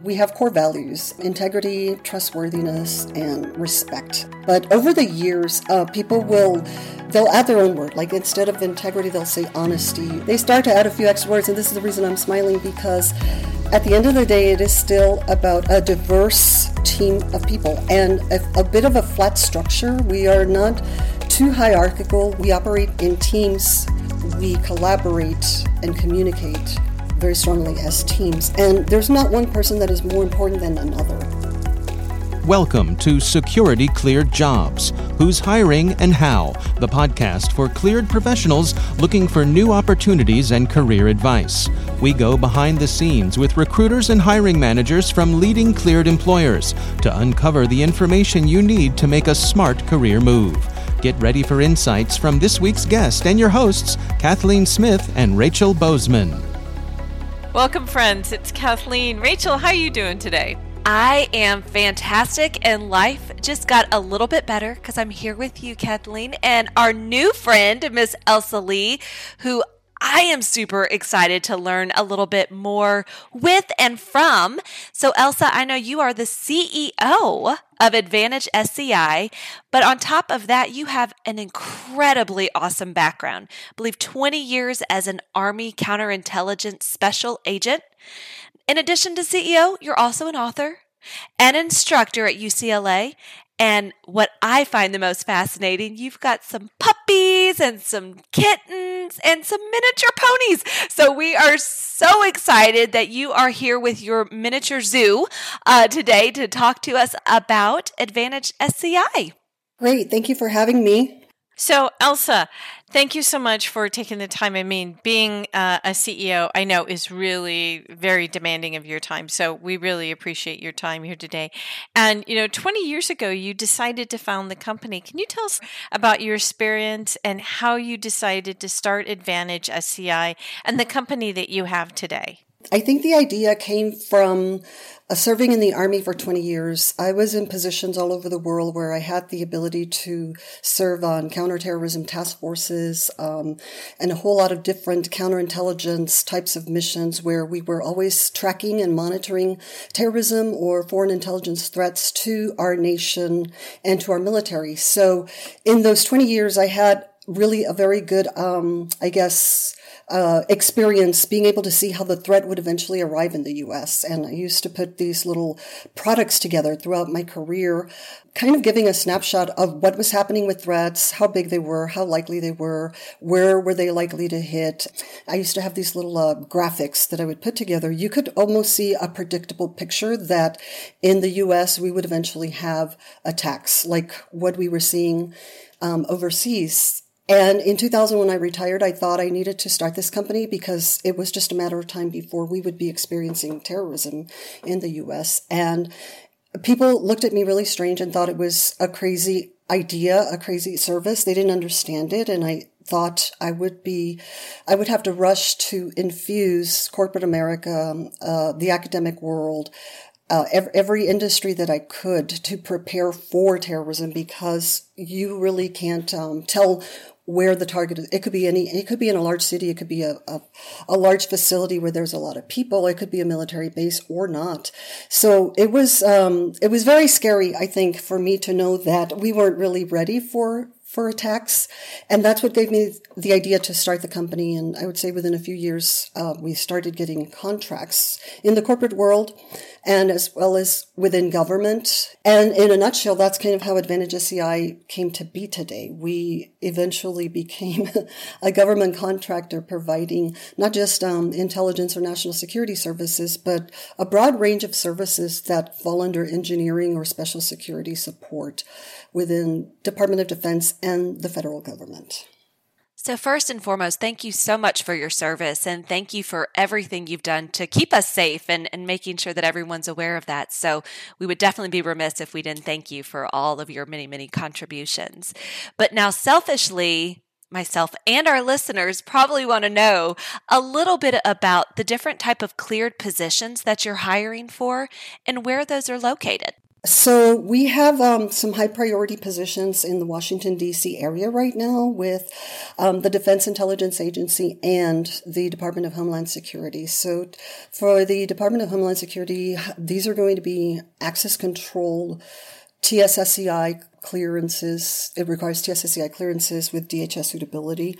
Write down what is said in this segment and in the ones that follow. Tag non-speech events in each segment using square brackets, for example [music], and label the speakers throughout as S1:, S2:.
S1: We have core values integrity, trustworthiness, and respect. But over the years, uh, people will they'll add their own word. Like instead of integrity, they'll say honesty. They start to add a few extra words, and this is the reason I'm smiling because at the end of the day, it is still about a diverse team of people and a, a bit of a flat structure. We are not too hierarchical. We operate in teams. We collaborate and communicate very strongly as teams. And there's not one person that is more important than another.
S2: Welcome to Security Cleared Jobs Who's Hiring and How, the podcast for cleared professionals looking for new opportunities and career advice. We go behind the scenes with recruiters and hiring managers from leading cleared employers to uncover the information you need to make a smart career move. Get ready for insights from this week's guest and your hosts, Kathleen Smith and Rachel Bozeman.
S3: Welcome, friends. It's Kathleen. Rachel, how are you doing today?
S4: I am fantastic, and life just got a little bit better because I'm here with you, Kathleen, and our new friend, Miss Elsa Lee, who I am super excited to learn a little bit more with and from. So, Elsa, I know you are the CEO of Advantage SCI, but on top of that, you have an incredibly awesome background. I believe 20 years as an Army counterintelligence special agent. In addition to CEO, you're also an author, an instructor at UCLA, and what I find the most fascinating, you've got some puppies and some kittens and some miniature ponies. So we are so excited that you are here with your miniature zoo uh, today to talk to us about Advantage SCI.
S1: Great. Thank you for having me.
S3: So, Elsa, thank you so much for taking the time. I mean, being uh, a CEO, I know is really very demanding of your time. So, we really appreciate your time here today. And, you know, 20 years ago, you decided to found the company. Can you tell us about your experience and how you decided to start Advantage SCI and the company that you have today?
S1: I think the idea came from uh, serving in the Army for 20 years. I was in positions all over the world where I had the ability to serve on counterterrorism task forces um, and a whole lot of different counterintelligence types of missions where we were always tracking and monitoring terrorism or foreign intelligence threats to our nation and to our military. So in those 20 years, I had really a very good, um, I guess, uh, experience being able to see how the threat would eventually arrive in the US. And I used to put these little products together throughout my career, kind of giving a snapshot of what was happening with threats, how big they were, how likely they were, where were they likely to hit. I used to have these little uh, graphics that I would put together. You could almost see a predictable picture that in the US we would eventually have attacks like what we were seeing um, overseas and in 2000, when I retired, I thought I needed to start this company because it was just a matter of time before we would be experiencing terrorism in the US. And people looked at me really strange and thought it was a crazy idea, a crazy service. They didn't understand it. And I thought I would be, I would have to rush to infuse corporate America, uh, the academic world, uh, every, every, industry that I could to prepare for terrorism because you really can't um, tell where the target is. It could be any, it could be in a large city. It could be a, a, a, large facility where there's a lot of people. It could be a military base or not. So it was, um, it was very scary, I think, for me to know that we weren't really ready for, for attacks. And that's what gave me the idea to start the company. And I would say within a few years, uh, we started getting contracts in the corporate world and as well as within government. And in a nutshell, that's kind of how Advantage SCI came to be today. We eventually became [laughs] a government contractor providing not just um, intelligence or national security services, but a broad range of services that fall under engineering or special security support within Department of Defense and the federal government.
S4: So, first and foremost, thank you so much for your service and thank you for everything you've done to keep us safe and, and making sure that everyone's aware of that. So, we would definitely be remiss if we didn't thank you for all of your many, many contributions. But now, selfishly, myself and our listeners probably want to know a little bit about the different type of cleared positions that you're hiring for and where those are located.
S1: So we have um, some high priority positions in the Washington D.C. area right now with um, the Defense Intelligence Agency and the Department of Homeland Security. So for the Department of Homeland Security, these are going to be access control, TSSCI clearances. It requires TSSCI clearances with DHS suitability.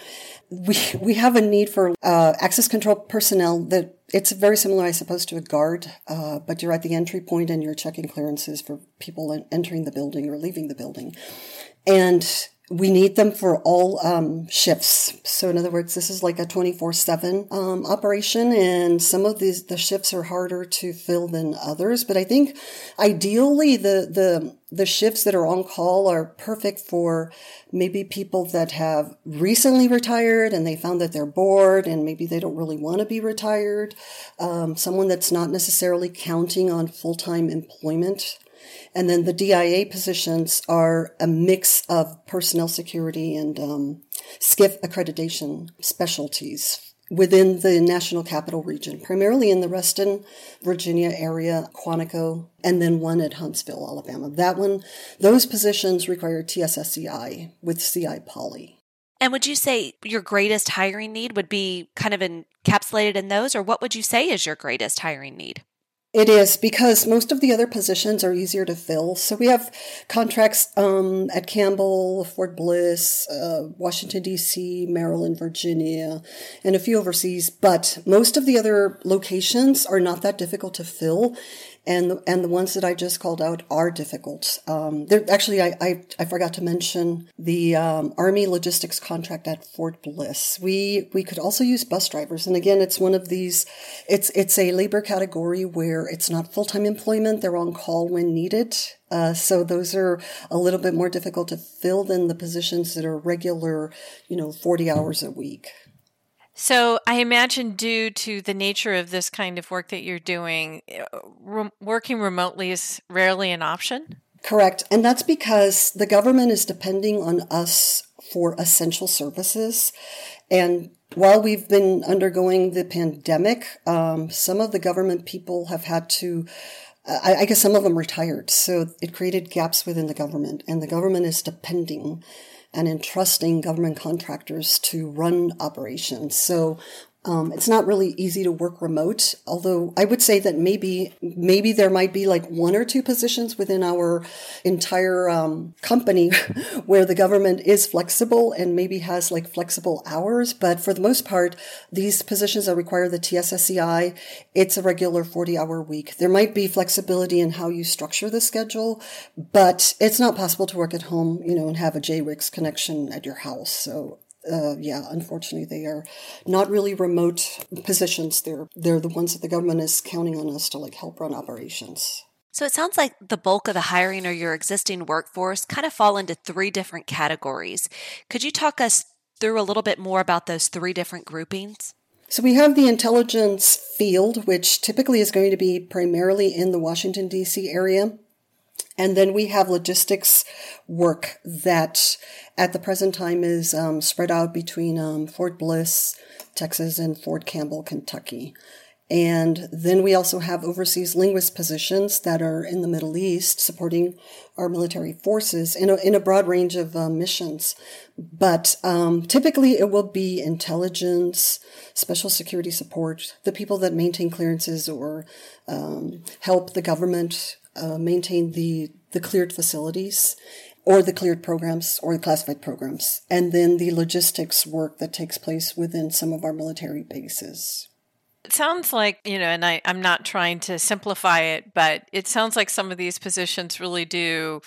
S1: We we have a need for uh, access control personnel that it's very similar, I suppose, to a guard, uh, but you're at the entry point and you're checking clearances for people entering the building or leaving the building. And we need them for all um, shifts. So, in other words, this is like a 24 um, 7 operation, and some of these the shifts are harder to fill than others. But I think ideally, the, the, the shifts that are on call are perfect for maybe people that have recently retired and they found that they're bored and maybe they don't really want to be retired. Um, someone that's not necessarily counting on full time employment and then the DIA positions are a mix of personnel security and um, SCIF accreditation specialties within the National Capital Region, primarily in the Reston, Virginia area, Quantico, and then one at Huntsville, Alabama. That one, those positions require TSSCI with CI Poly.
S4: And would you say your greatest hiring need would be kind of encapsulated in those, or what would you say is your greatest hiring need?
S1: It is because most of the other positions are easier to fill. So we have contracts um, at Campbell, Fort Bliss, uh, Washington, D.C., Maryland, Virginia, and a few overseas. But most of the other locations are not that difficult to fill and the, and the ones that I just called out are difficult. Um, actually, I, I, I forgot to mention the um, Army logistics contract at Fort Bliss. We we could also use bus drivers, and again, it's one of these. It's it's a labor category where it's not full time employment; they're on call when needed. Uh, so those are a little bit more difficult to fill than the positions that are regular, you know, forty hours a week.
S3: So I imagine, due to the nature of this kind of work that you're doing, uh, re- working remotely is rarely an option.
S1: Correct. And that's because the government is depending on us for essential services. And while we've been undergoing the pandemic, um, some of the government people have had to I guess some of them retired. So it created gaps within the government, and the government is depending and entrusting government contractors to run operations. So um, it's not really easy to work remote, although I would say that maybe maybe there might be like one or two positions within our entire um, company [laughs] where the government is flexible and maybe has like flexible hours. But for the most part, these positions that require the TSSCI, it's a regular 40 hour week. There might be flexibility in how you structure the schedule, but it's not possible to work at home, you know, and have a JWICS connection at your house. So uh, yeah, unfortunately, they are not really remote positions. They're they're the ones that the government is counting on us to like help run operations.
S4: So it sounds like the bulk of the hiring or your existing workforce kind of fall into three different categories. Could you talk us through a little bit more about those three different groupings?
S1: So we have the intelligence field, which typically is going to be primarily in the Washington D.C. area. And then we have logistics work that at the present time is um, spread out between um, Fort Bliss, Texas, and Fort Campbell, Kentucky. And then we also have overseas linguist positions that are in the Middle East supporting our military forces in a, in a broad range of uh, missions. But um, typically it will be intelligence, special security support, the people that maintain clearances or um, help the government uh, maintain the, the cleared facilities or the cleared programs or the classified programs, and then the logistics work that takes place within some of our military bases.
S3: It sounds like, you know, and I, I'm not trying to simplify it, but it sounds like some of these positions really do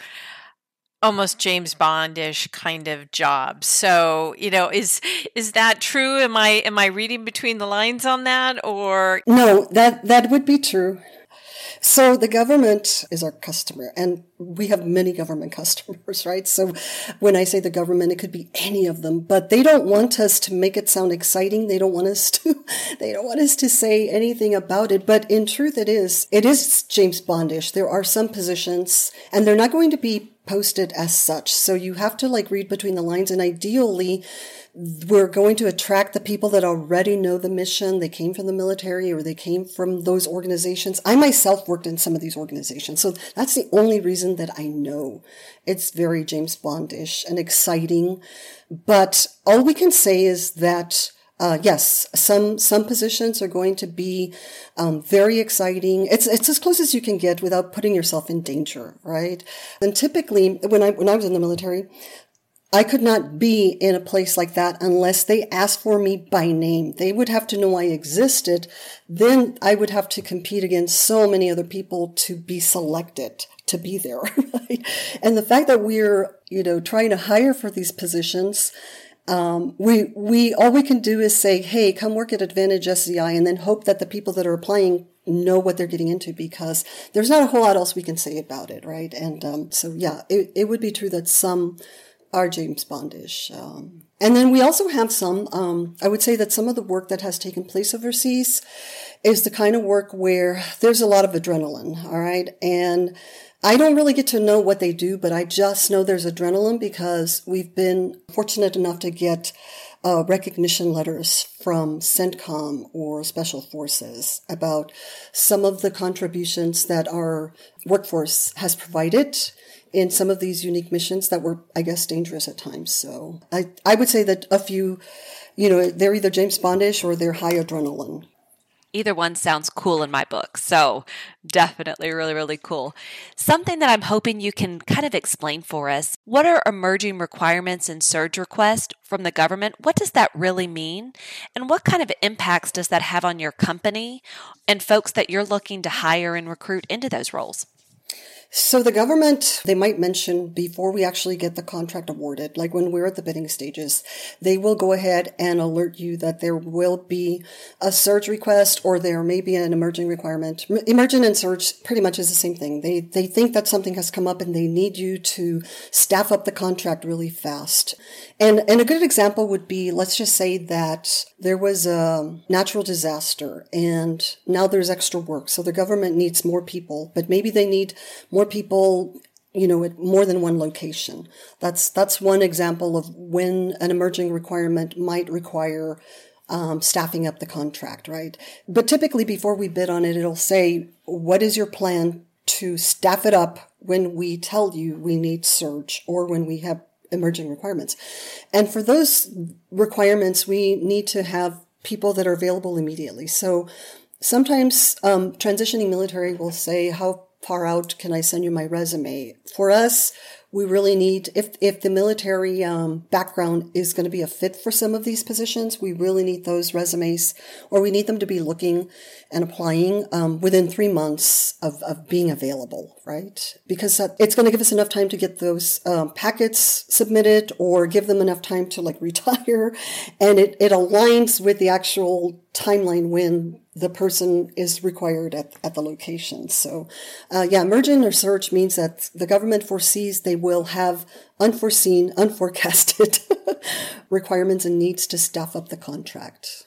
S3: almost James Bondish kind of jobs. So, you know, is is that true? Am I am I reading between the lines on that or
S1: No, that that would be true. So the government is our customer and we have many government [laughs] customers, right? So when I say the government, it could be any of them, but they don't want us to make it sound exciting. They don't want us to, [laughs] they don't want us to say anything about it. But in truth, it is, it is James Bondish. There are some positions and they're not going to be posted as such. So you have to like read between the lines and ideally we're going to attract the people that already know the mission. They came from the military or they came from those organizations. I myself worked in some of these organizations. So that's the only reason that I know it's very James Bondish and exciting. But all we can say is that uh, yes, some some positions are going to be um, very exciting. It's it's as close as you can get without putting yourself in danger, right? And typically, when I when I was in the military, I could not be in a place like that unless they asked for me by name. They would have to know I existed. Then I would have to compete against so many other people to be selected to be there. [laughs] Right? And the fact that we're, you know, trying to hire for these positions, um, we, we, all we can do is say, Hey, come work at Advantage SCI and then hope that the people that are applying know what they're getting into because there's not a whole lot else we can say about it. Right. And, um, so yeah, it, it would be true that some, are James Bondish. Um, and then we also have some, um, I would say that some of the work that has taken place overseas is the kind of work where there's a lot of adrenaline, all right? And I don't really get to know what they do, but I just know there's adrenaline because we've been fortunate enough to get uh, recognition letters from CENTCOM or Special Forces about some of the contributions that our workforce has provided in some of these unique missions that were, I guess, dangerous at times. So I, I would say that a few, you know, they're either James Bondish or they're high adrenaline.
S4: Either one sounds cool in my book. So definitely really, really cool. Something that I'm hoping you can kind of explain for us. What are emerging requirements and surge requests from the government? What does that really mean? And what kind of impacts does that have on your company and folks that you're looking to hire and recruit into those roles?
S1: So the government, they might mention before we actually get the contract awarded, like when we're at the bidding stages, they will go ahead and alert you that there will be a surge request or there may be an emerging requirement. Emergent and surge pretty much is the same thing. They, they think that something has come up and they need you to staff up the contract really fast. And, and a good example would be, let's just say that there was a natural disaster and now there's extra work. So the government needs more people, but maybe they need more more people you know, at more than one location. That's that's one example of when an emerging requirement might require um, staffing up the contract, right? But typically, before we bid on it, it'll say, "What is your plan to staff it up when we tell you we need surge or when we have emerging requirements?" And for those requirements, we need to have people that are available immediately. So sometimes um, transitioning military will say, "How far out can I send you my resume? For us, we really need if if the military um, background is going to be a fit for some of these positions we really need those resumes or we need them to be looking and applying um, within three months of, of being available right because that, it's going to give us enough time to get those um, packets submitted or give them enough time to like [laughs] retire and it, it aligns with the actual timeline when the person is required at, at the location. So, uh, yeah, emergent or surge means that the government foresees they will have unforeseen, unforecasted [laughs] requirements and needs to staff up the contract.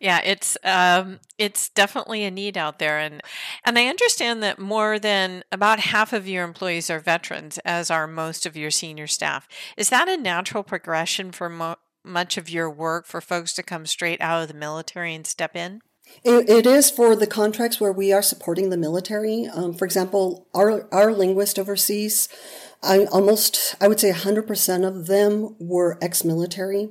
S3: Yeah, it's um, it's definitely a need out there, and and I understand that more than about half of your employees are veterans, as are most of your senior staff. Is that a natural progression for mo- much of your work for folks to come straight out of the military and step in?
S1: It, it is for the contracts where we are supporting the military. Um, for example, our our linguist overseas, I almost I would say 100% of them were ex-military,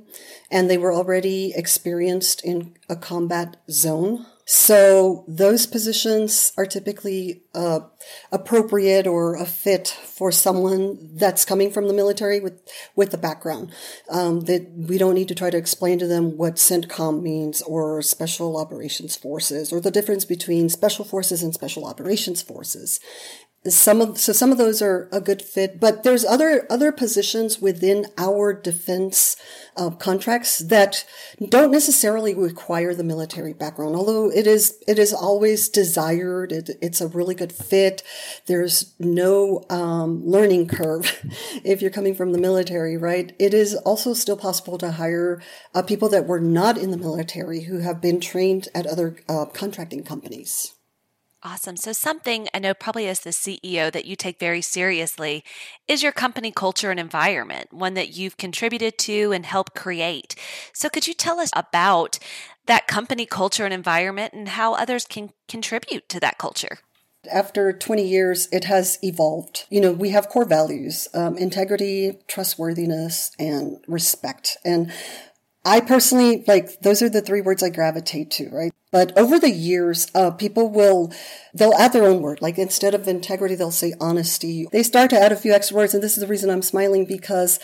S1: and they were already experienced in a combat zone. So those positions are typically uh, appropriate or a fit for someone that's coming from the military with with the background. Um, that we don't need to try to explain to them what CENTCOM means or Special Operations Forces or the difference between Special Forces and Special Operations Forces some of so some of those are a good fit but there's other other positions within our defense uh, contracts that don't necessarily require the military background although it is it is always desired. It, it's a really good fit. There's no um, learning curve [laughs] if you're coming from the military right? It is also still possible to hire uh, people that were not in the military who have been trained at other uh, contracting companies
S4: Awesome. So, something I know probably as the CEO that you take very seriously is your company culture and environment, one that you've contributed to and helped create. So, could you tell us about that company culture and environment and how others can contribute to that culture?
S1: After 20 years, it has evolved. You know, we have core values um, integrity, trustworthiness, and respect. And I personally, like, those are the three words I gravitate to, right? But over the years, uh, people will, they'll add their own word. Like instead of integrity, they'll say honesty. They start to add a few extra words. And this is the reason I'm smiling because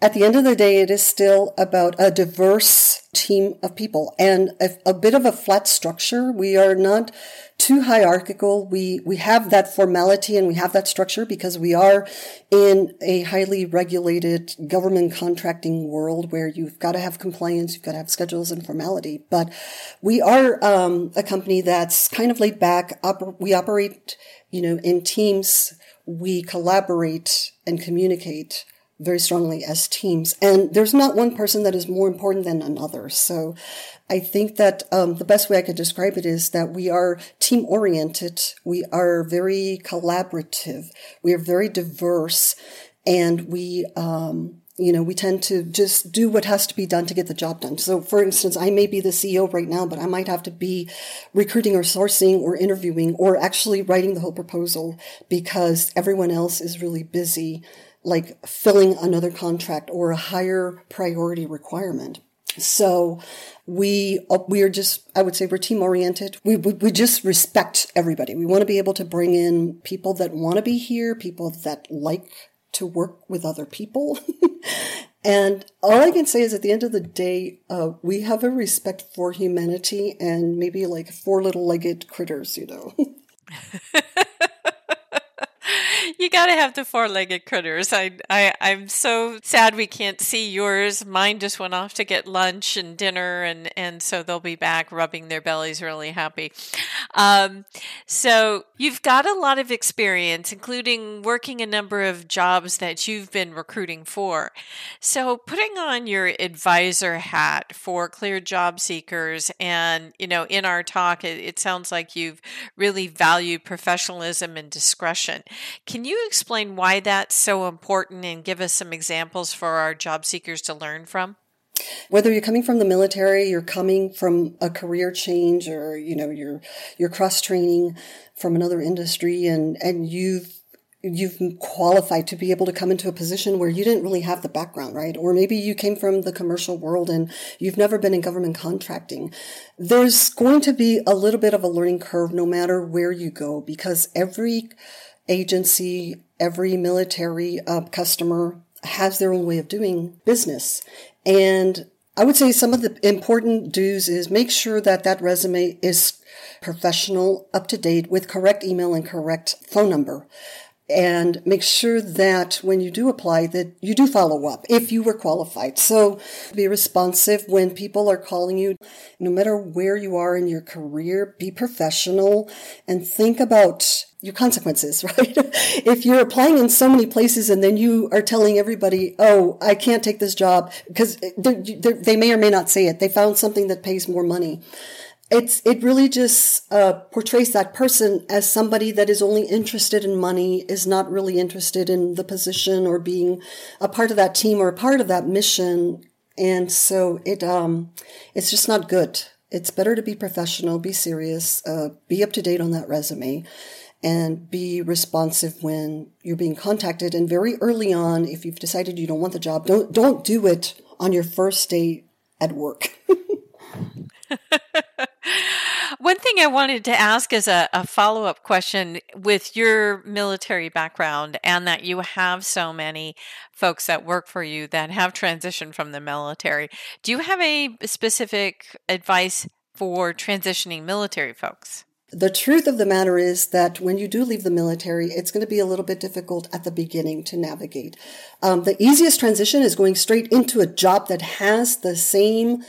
S1: at the end of the day, it is still about a diverse team of people and a, a, bit of a flat structure. We are not too hierarchical. We, we have that formality and we have that structure because we are in a highly regulated government contracting world where you've got to have compliance, you've got to have schedules and formality. But we are um, a company that's kind of laid back. We operate, you know, in teams. We collaborate and communicate very strongly as teams. And there's not one person that is more important than another. So I think that um, the best way I could describe it is that we are team oriented. We are very collaborative. We are very diverse and we, um, you know, we tend to just do what has to be done to get the job done. So, for instance, I may be the CEO right now, but I might have to be recruiting or sourcing or interviewing or actually writing the whole proposal because everyone else is really busy like filling another contract or a higher priority requirement. So we we are just I would say we're team oriented. We, we, we just respect everybody. We want to be able to bring in people that want to be here, people that like to work with other people. [laughs] and all I can say is at the end of the day, uh, we have a respect for humanity and maybe like four little legged critters, you know. [laughs]
S3: you got to have the four-legged critters. I, I, I'm so sad we can't see yours. Mine just went off to get lunch and dinner, and and so they'll be back rubbing their bellies, really happy. Um, so you've got a lot of experience, including working a number of jobs that you've been recruiting for. So putting on your advisor hat for clear job seekers, and you know, in our talk, it, it sounds like you've really valued professionalism and discretion. Can you explain why that's so important and give us some examples for our job seekers to learn from?
S1: Whether you're coming from the military, you're coming from a career change, or you know you're you're cross training from another industry, and and you've you've qualified to be able to come into a position where you didn't really have the background, right? Or maybe you came from the commercial world and you've never been in government contracting. There's going to be a little bit of a learning curve no matter where you go because every agency, every military uh, customer has their own way of doing business. And I would say some of the important do's is make sure that that resume is professional, up to date with correct email and correct phone number and make sure that when you do apply that you do follow up if you were qualified. So be responsive when people are calling you. No matter where you are in your career, be professional and think about your consequences, [laughs] right? if you're applying in so many places and then you are telling everybody, oh, I can't take this job because uh, they may or may not say it. They found something that pays more money it's it really just uh, portrays that person as somebody that is only interested in money, is not really interested in the position or being a part of that team or a part of that mission, and so it um, it's just not good. It's better to be professional, be serious, uh, be up to date on that resume, and be responsive when you're being contacted. And very early on, if you've decided you don't want the job, don't don't do it on your first day at work. [laughs]
S3: One thing I wanted to ask as a, a follow up question with your military background and that you have so many folks that work for you that have transitioned from the military, do you have a specific advice for transitioning military folks?
S1: The truth of the matter is that when you do leave the military, it's going to be a little bit difficult at the beginning to navigate. Um, the easiest transition is going straight into a job that has the same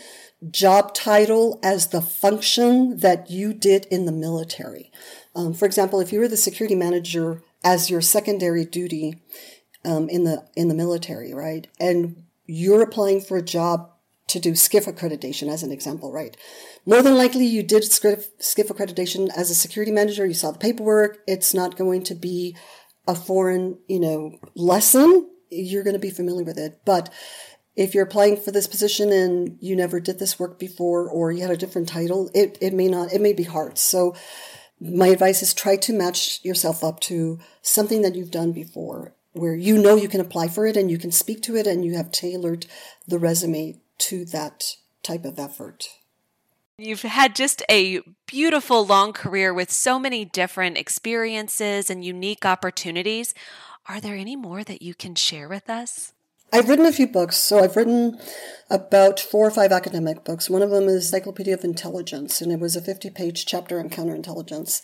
S1: job title as the function that you did in the military. Um, for example, if you were the security manager as your secondary duty um, in the in the military, right, and you're applying for a job to do SCIF accreditation as an example, right? More than likely you did SCIF accreditation as a security manager. You saw the paperwork. It's not going to be a foreign, you know, lesson. You're going to be familiar with it. But if you're applying for this position and you never did this work before or you had a different title, it, it may not, it may be hard. So my advice is try to match yourself up to something that you've done before where you know you can apply for it and you can speak to it and you have tailored the resume to that type of effort.
S4: You've had just a beautiful long career with so many different experiences and unique opportunities. Are there any more that you can share with us?
S1: I've written a few books. So I've written about four or five academic books. One of them is Encyclopedia of Intelligence, and it was a 50 page chapter on counterintelligence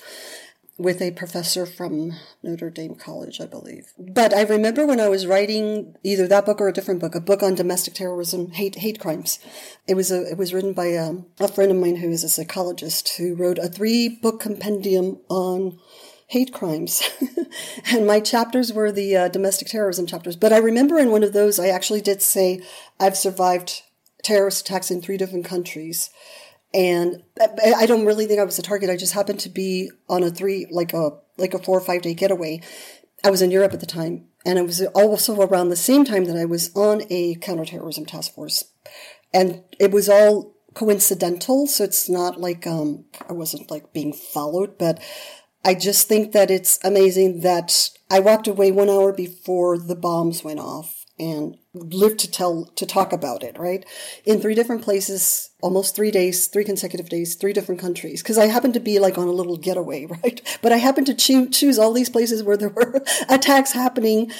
S1: with a professor from Notre Dame College, I believe. But I remember when I was writing either that book or a different book, a book on domestic terrorism, hate hate crimes. It was a it was written by a, um, a friend of mine who is a psychologist who wrote a three book compendium on hate crimes. [laughs] and my chapters were the uh, domestic terrorism chapters. But I remember in one of those, I actually did say, I've survived terrorist attacks in three different countries. And I don't really think I was a target. I just happened to be on a three, like a, like a four or five day getaway. I was in Europe at the time. And it was also around the same time that I was on a counterterrorism task force. And it was all coincidental. So it's not like, um, I wasn't like being followed, but I just think that it's amazing that I walked away one hour before the bombs went off and lived to tell, to talk about it, right? In three different places, almost three days, three consecutive days, three different countries. Cause I happened to be like on a little getaway, [laughs] right? But I happened to choo- choose all these places where there were [laughs] attacks happening.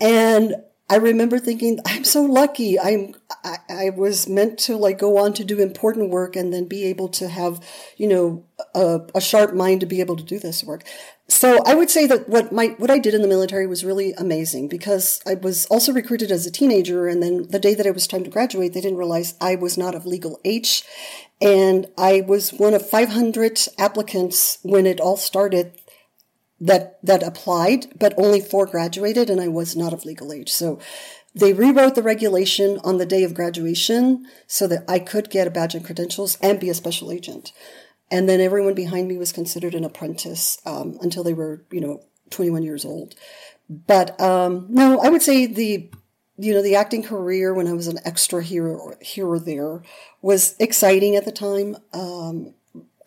S1: And I remember thinking, I'm so lucky. I'm, I, I, was meant to like go on to do important work and then be able to have, you know, a, a, sharp mind to be able to do this work. So I would say that what my, what I did in the military was really amazing because I was also recruited as a teenager. And then the day that it was time to graduate, they didn't realize I was not of legal age. And I was one of 500 applicants when it all started that that applied, but only four graduated, and I was not of legal age. So they rewrote the regulation on the day of graduation so that I could get a badge and credentials and be a special agent. And then everyone behind me was considered an apprentice um, until they were, you know, 21 years old. But um, no, I would say the you know the acting career when I was an extra here here or there was exciting at the time. Um,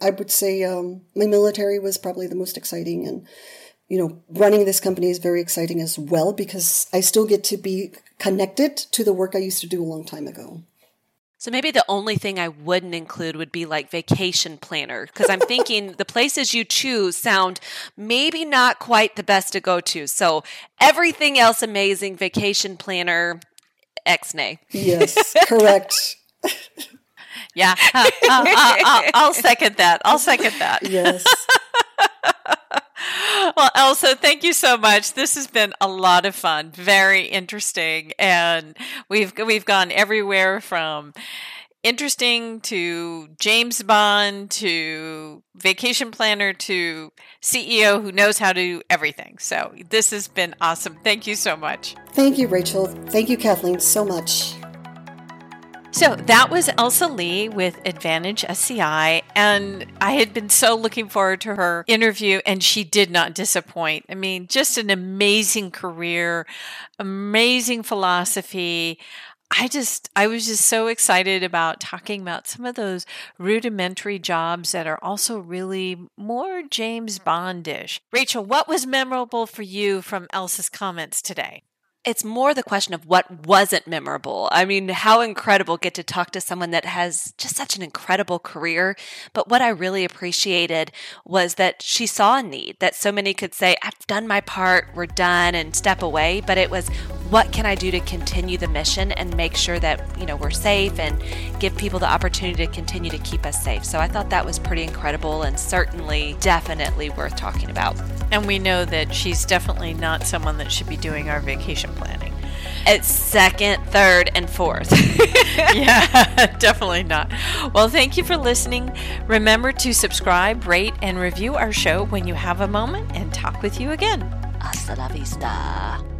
S1: I would say um, my military was probably the most exciting, and you know, running this company is very exciting as well because I still get to be connected to the work I used to do a long time ago.
S4: So maybe the only thing I wouldn't include would be like vacation planner because I'm thinking the places you choose sound maybe not quite the best to go to. So everything else amazing, vacation planner, ex nay.
S1: Yes, [laughs] correct. [laughs]
S3: Yeah, uh, [laughs] uh, I'll second that. I'll second that.
S1: Yes.
S3: Well, Elsa, thank you so much. This has been a lot of fun, very interesting, and we've we've gone everywhere from interesting to James Bond to vacation planner to CEO who knows how to do everything. So this has been awesome. Thank you so much.
S1: Thank you, Rachel. Thank you, Kathleen, so much.
S3: So that was Elsa Lee with Advantage SCI. And I had been so looking forward to her interview, and she did not disappoint. I mean, just an amazing career, amazing philosophy. I just, I was just so excited about talking about some of those rudimentary jobs that are also really more James Bondish. Rachel, what was memorable for you from Elsa's comments today?
S4: It's more the question of what wasn't memorable. I mean, how incredible get to talk to someone that has just such an incredible career. But what I really appreciated was that she saw a need that so many could say, I've done my part, we're done, and step away. But it was, what can I do to continue the mission and make sure that, you know, we're safe and give people the opportunity to continue to keep us safe. So I thought that was pretty incredible and certainly, definitely worth talking about.
S3: And we know that she's definitely not someone that should be doing our vacation planning.
S4: It's second, third, and fourth. [laughs] [laughs]
S3: yeah, [laughs] definitely not. Well, thank you for listening. Remember to subscribe, rate, and review our show when you have a moment and talk with you again.
S4: Hasta la vista.